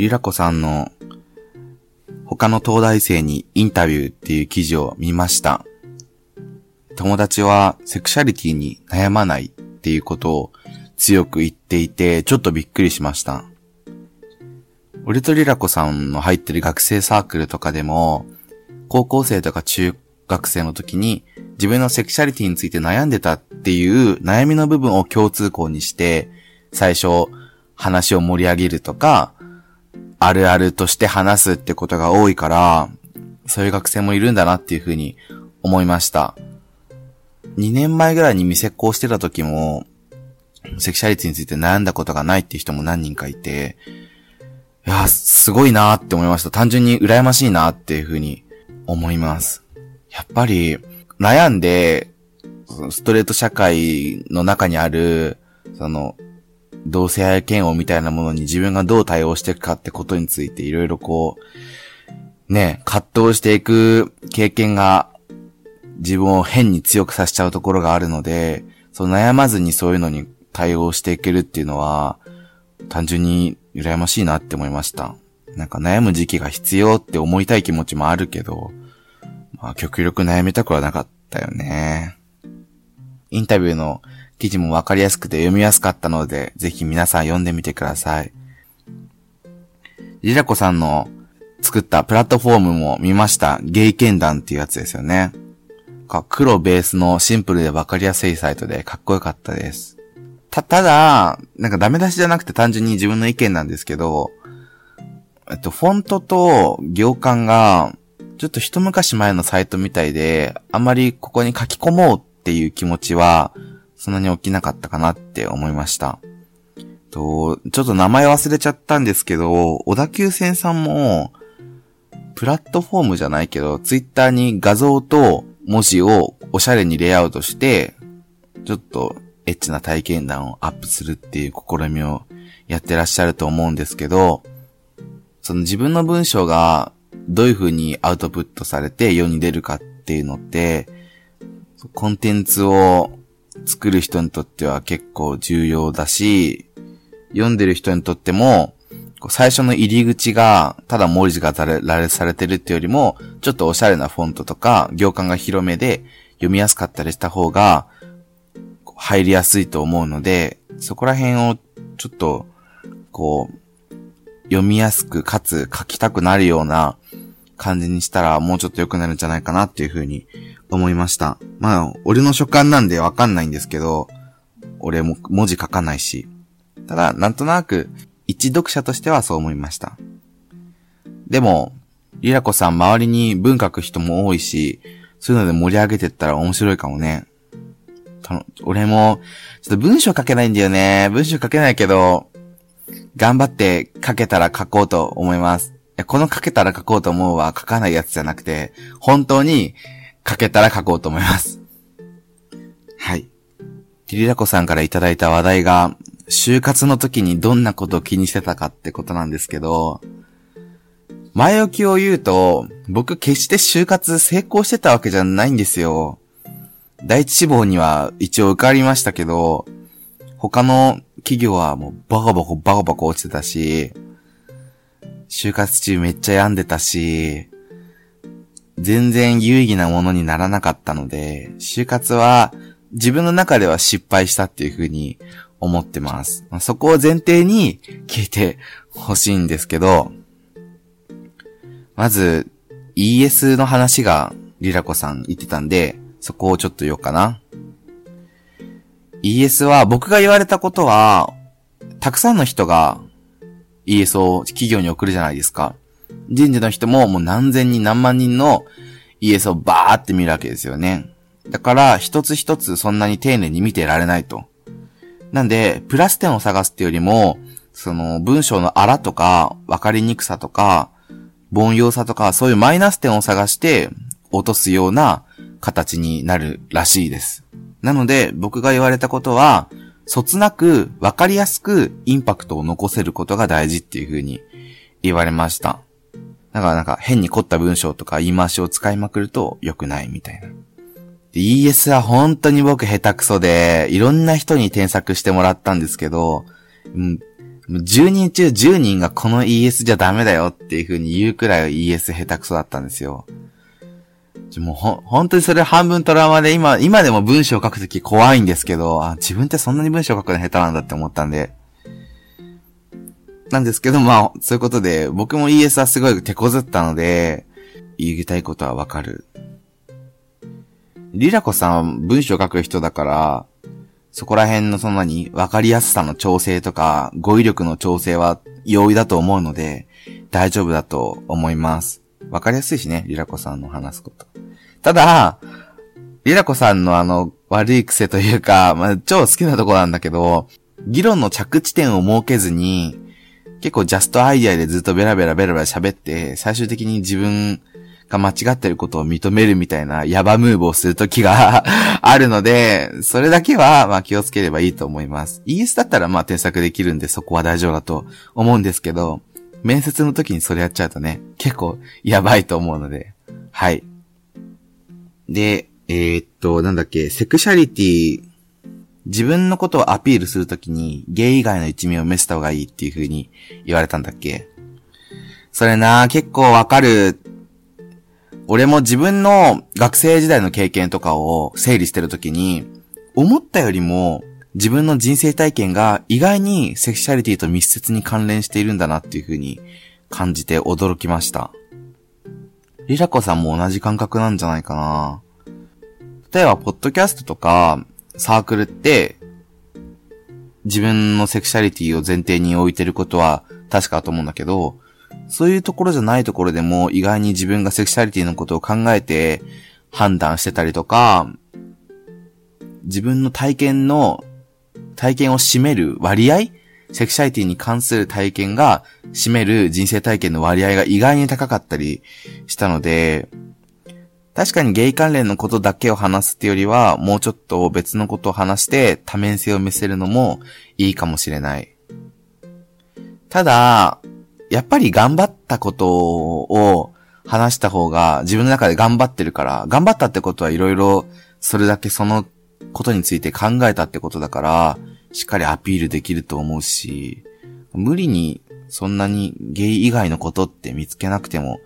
リラコさんの他の東大生にインタビューっていう記事を見ました。友達はセクシャリティに悩まないっていうことを強く言っていて、ちょっとびっくりしました。俺とリラコさんの入ってる学生サークルとかでも、高校生とか中学生の時に自分のセクシャリティについて悩んでたっていう悩みの部分を共通項にして、最初話を盛り上げるとか、あるあるとして話すってことが多いから、そういう学生もいるんだなっていうふうに思いました。2年前ぐらいに店子をしてた時も、セクシャリティについて悩んだことがないって人も何人かいて、いや、すごいなって思いました。単純に羨ましいなっていうふうに思います。やっぱり、悩んで、ストレート社会の中にある、その、同性愛嫌悪みたいなものに自分がどう対応していくかってことについていろいろこう、ね、葛藤していく経験が自分を変に強くさせちゃうところがあるので、そう悩まずにそういうのに対応していけるっていうのは、単純に羨ましいなって思いました。なんか悩む時期が必要って思いたい気持ちもあるけど、まあ極力悩みたくはなかったよね。インタビューの記事もわかりやすくて読みやすかったので、ぜひ皆さん読んでみてください。リラコさんの作ったプラットフォームも見ました。ゲイ剣団っていうやつですよね。黒ベースのシンプルでわかりやすいサイトでかっこよかったです。た、ただ、なんかダメ出しじゃなくて単純に自分の意見なんですけど、えっと、フォントと行間が、ちょっと一昔前のサイトみたいで、あまりここに書き込もうっていう気持ちは、そんなに起きなかったかなって思いました。と、ちょっと名前忘れちゃったんですけど、小田急線さんも、プラットフォームじゃないけど、ツイッターに画像と文字をおしゃれにレイアウトして、ちょっとエッチな体験談をアップするっていう試みをやってらっしゃると思うんですけど、その自分の文章がどういう風にアウトプットされて世に出るかっていうのって、コンテンツを作る人にとっては結構重要だし、読んでる人にとっても、最初の入り口が、ただ文字が羅列されてるってよりも、ちょっとおしゃれなフォントとか、行間が広めで読みやすかったりした方が、入りやすいと思うので、そこら辺をちょっと、こう、読みやすくかつ書きたくなるような感じにしたらもうちょっと良くなるんじゃないかなっていうふうに思いました。まあ、俺の所感なんでわかんないんですけど、俺も文字書かないし。ただ、なんとなく一読者としてはそう思いました。でも、リラコさん周りに文書く人も多いし、そういうので盛り上げてったら面白いかもね。俺も、ちょっと文章書けないんだよね。文章書けないけど、頑張って書けたら書こうと思います。この書けたら書こうと思うは書かないやつじゃなくて、本当に書けたら書こうと思います。はい。リリラコさんからいただいた話題が、就活の時にどんなことを気にしてたかってことなんですけど、前置きを言うと、僕決して就活成功してたわけじゃないんですよ。第一志望には一応受かりましたけど、他の企業はもうバカバカバカバカ落ちてたし、就活中めっちゃ病んでたし、全然有意義なものにならなかったので、就活は自分の中では失敗したっていうふうに思ってます。そこを前提に聞いてほしいんですけど、まず ES の話がリラコさん言ってたんで、そこをちょっと言おうかな。ES は僕が言われたことは、たくさんの人が ES を企業に送るじゃないですか。人事の人ももう何千人何万人の ES をバーって見るわけですよね。だから一つ一つそんなに丁寧に見てられないと。なんで、プラス点を探すっていうよりも、その文章の荒とか、わかりにくさとか、凡庸さとか、そういうマイナス点を探して落とすような形になるらしいです。なので、僕が言われたことは、そつなく、わかりやすくインパクトを残せることが大事っていう風に言われました。だからなんか変に凝った文章とか言い回しを使いまくると良くないみたいな。ES は本当に僕下手くそで、いろんな人に添削してもらったんですけど、うん、10人中10人がこの ES じゃダメだよっていう風に言うくらい ES 下手くそだったんですよ。もうほ、本当にそれ半分トラウマで今、今でも文章を書くとき怖いんですけど、あ、自分ってそんなに文章を書くの下手なんだって思ったんで。なんですけど、まあ、そういうことで、僕も ES はすごい手こずったので、言いたいことはわかる。リラコさん文章書く人だから、そこら辺のそんなに分かりやすさの調整とか、語彙力の調整は容易だと思うので、大丈夫だと思います。分かりやすいしね、リラコさんの話すこと。ただ、リラコさんのあの、悪い癖というか、まあ、超好きなとこなんだけど、議論の着地点を設けずに、結構ジャストアイディアでずっとベラベラベラベラ喋って、最終的に自分が間違ってることを認めるみたいなヤバムーブをするときが あるので、それだけはまあ気をつければいいと思います。ES だったらまあ添削できるんでそこは大丈夫だと思うんですけど、面接の時にそれやっちゃうとね、結構やばいと思うので、はい。で、えー、っと、なんだっけ、セクシャリティ、自分のことをアピールするときに、ゲイ以外の一面を見せた方がいいっていう風に言われたんだっけ？それな、結構わかる俺も自分の学生時代の経験とかを整理してるときに、思ったよりも自分の人生体験が意外にセクシャリティと密接に関連しているんだなっていう風に感じて驚きました。リラコさんも同じ感覚なんじゃないかな。例えば、ポッドキャストとかサークルって、自分のセクシャリティを前提に置いてることは確かだと思うんだけど、そういうところじゃないところでも意外に自分がセクシャリティのことを考えて判断してたりとか、自分の体験の、体験を占める割合セクシャリティに関する体験が占める人生体験の割合が意外に高かったりしたので、確かにゲイ関連のことだけを話すってよりは、もうちょっと別のことを話して多面性を見せるのもいいかもしれない。ただ、やっぱり頑張ったことを話した方が自分の中で頑張ってるから、頑張ったってことはいろいろそれだけそのことについて考えたってことだから、しっかりアピールできると思うし、無理にそんなにゲイ以外のことって見つけなくても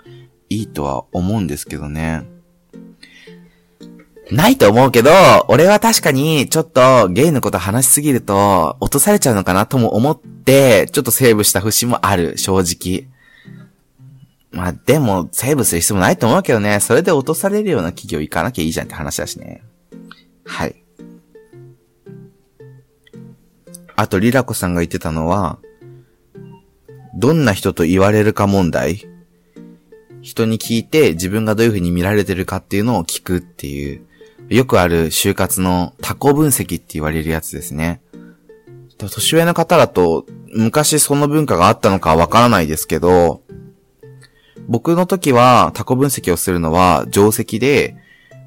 いいとは思うんですけどね。ないと思うけど、俺は確かにちょっとゲイのこと話しすぎると落とされちゃうのかなとも思って、ちょっとセーブした節もある、正直。まあでも、セーブする必要もないと思うけどね、それで落とされるような企業行かなきゃいいじゃんって話だしね。はい。あと、リラコさんが言ってたのは、どんな人と言われるか問題？人に聞いて自分がどういう風に見られてるかっていうのを聞くっていう。よくある就活のタコ分析って言われるやつですね。年上の方だと、昔その文化があったのかわからないですけど、僕の時はタコ分析をするのは定石で、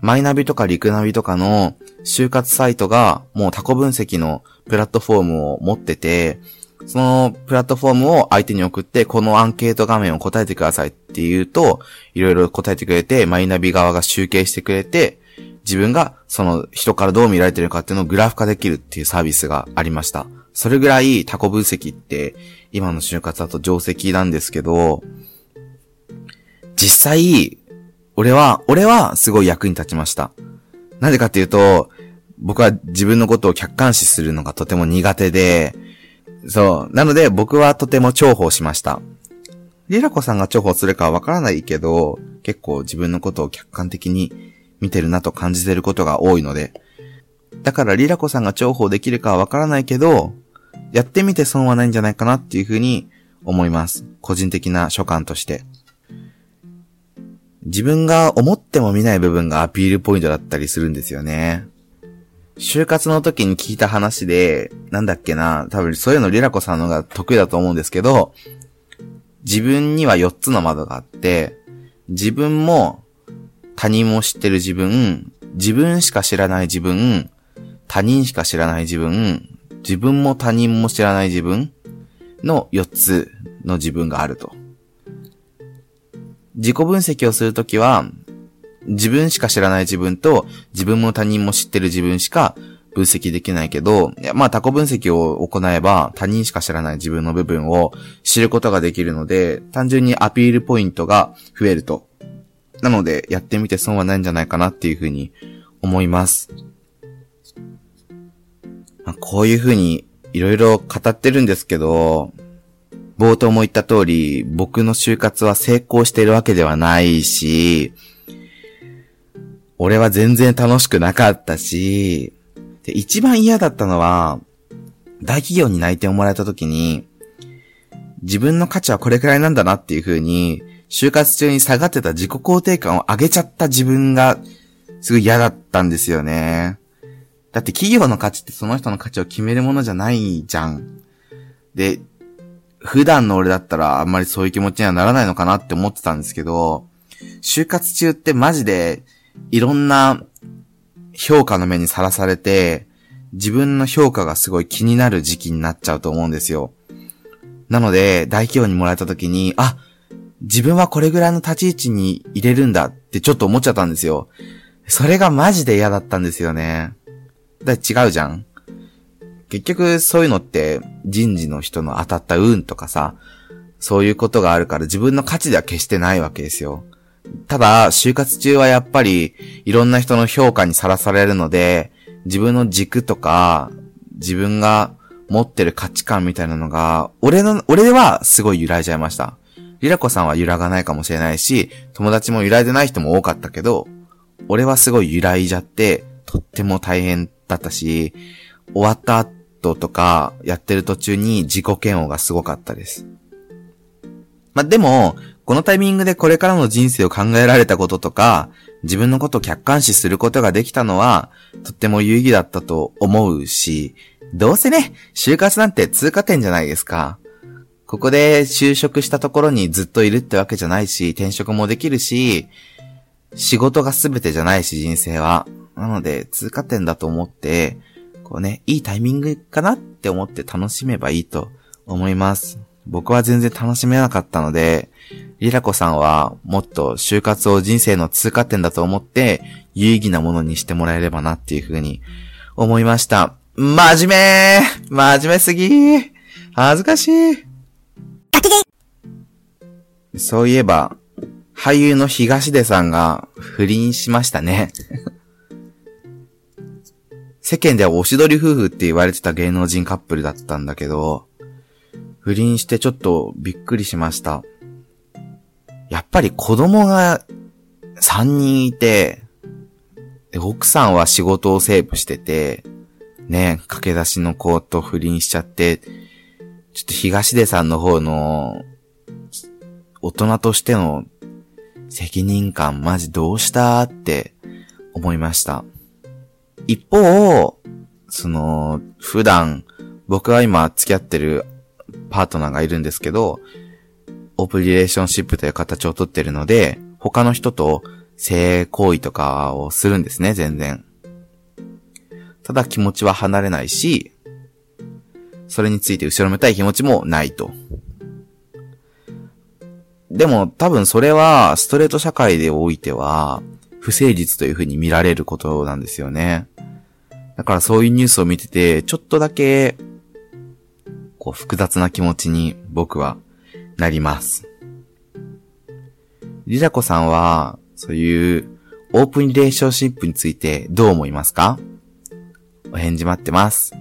マイナビとかリクナビとかの就活サイトがもうタコ分析のプラットフォームを持ってて、そのプラットフォームを相手に送って、このアンケート画面を答えてくださいって言うと、いろいろ答えてくれて、マイナビ側が集計してくれて、自分がその人からどう見られてるかっていうのをグラフ化できるっていうサービスがありました。それぐらいタコ分析って今の就活だと定石なんですけど、実際、俺は、俺はすごい役に立ちました。なんでかっていうと、僕は自分のことを客観視するのがとても苦手で、そう。なので僕はとても重宝しました。リラコさんが重宝するかはわからないけど、結構自分のことを客観的に見てるなと感じてることが多いので、だからリラコさんが重宝できるかはわからないけど、やってみて損はないんじゃないかなっていうふうに思います。個人的な所感として。自分が思っても見ない部分がアピールポイントだったりするんですよね。就活の時に聞いた話で、なんだっけな、多分そういうのリラコさんのが得意だと思うんですけど、自分には4つの窓があって、自分も他人も知ってる自分、自分しか知らない自分、他人しか知らない自分、自分も他人も知らない自分の4つの自分があると。自己分析をするときは、自分しか知らない自分と自分も他人も知ってる自分しか分析できないけど、いやまあタコ分析を行えば他人しか知らない自分の部分を知ることができるので、単純にアピールポイントが増えると。なので、やってみて損はないんじゃないかなっていうふうに思います。まあ、こういうふうにいろいろ語ってるんですけど、冒頭も言った通り、僕の就活は成功してるわけではないし、俺は全然楽しくなかったし、で、一番嫌だったのは、大企業に内定をもらえた時に、自分の価値はこれくらいなんだなっていう風に、就活中に下がってた自己肯定感を上げちゃった自分が、すごい嫌だったんですよね。だって企業の価値ってその人の価値を決めるものじゃないじゃん。で、普段の俺だったらあんまりそういう気持ちにはならないのかなって思ってたんですけど、就活中ってマジでいろんな評価の目にさらされて、自分の評価がすごい気になる時期になっちゃうと思うんですよ。なので、大企業にもらえた時に、あ、自分はこれぐらいの立ち位置に入れるんだってちょっと思っちゃったんですよ。それがマジで嫌だったんですよね。だ違うじゃん。結局そういうのって人事の人の当たった運とかさ、そういうことがあるから自分の価値では決してないわけですよ。ただ、就活中はやっぱり、いろんな人の評価にさらされるので、自分の軸とか、自分が持ってる価値観みたいなのが、俺の、俺はすごい揺らいじゃいました。リラコさんは揺らがないかもしれないし、友達も揺らいでない人も多かったけど、俺はすごい揺らいじゃって、とっても大変だったし、終わった後とか、やってる途中に自己嫌悪がすごかったです。まあ、でも、このタイミングでこれからの人生を考えられたこととか、自分のことを客観視することができたのは、とっても有意義だったと思うし、どうせね、就活なんて通過点じゃないですか。ここで就職したところにずっといるってわけじゃないし、転職もできるし、仕事が全てじゃないし、人生は。なので、通過点だと思って、こうね、いいタイミングかなって思って楽しめばいいと思います。僕は全然楽しめなかったので、リラコさんはもっと就活を人生の通過点だと思って有意義なものにしてもらえればなっていうふうに思いました。真面目真面目すぎ恥ずかしいそういえば、俳優の東出さんが不倫しましたね。世間ではおしどり夫婦って言われてた芸能人カップルだったんだけど、不倫してちょっとびっくりしました。やっぱり子供が3人いて、奥さんは仕事をセーブしてて、ね、駆け出しの子と不倫しちゃって、ちょっと東出さんの方の、大人としての責任感マジどうしたって思いました。一方、その、普段、僕は今付き合ってるパートナーがいるんですけど、オープンリレーションシップという形をとってるので、他の人と性行為とかをするんですね、全然。ただ気持ちは離れないし、それについて後ろめたい気持ちもないと。でも多分それはストレート社会でおいては不誠実というふうに見られることなんですよね。だからそういうニュースを見てて、ちょっとだけ、こう複雑な気持ちに僕はなります。リラコさんは、そういうオープンリレーションシップについてどう思いますか？お返事待ってます。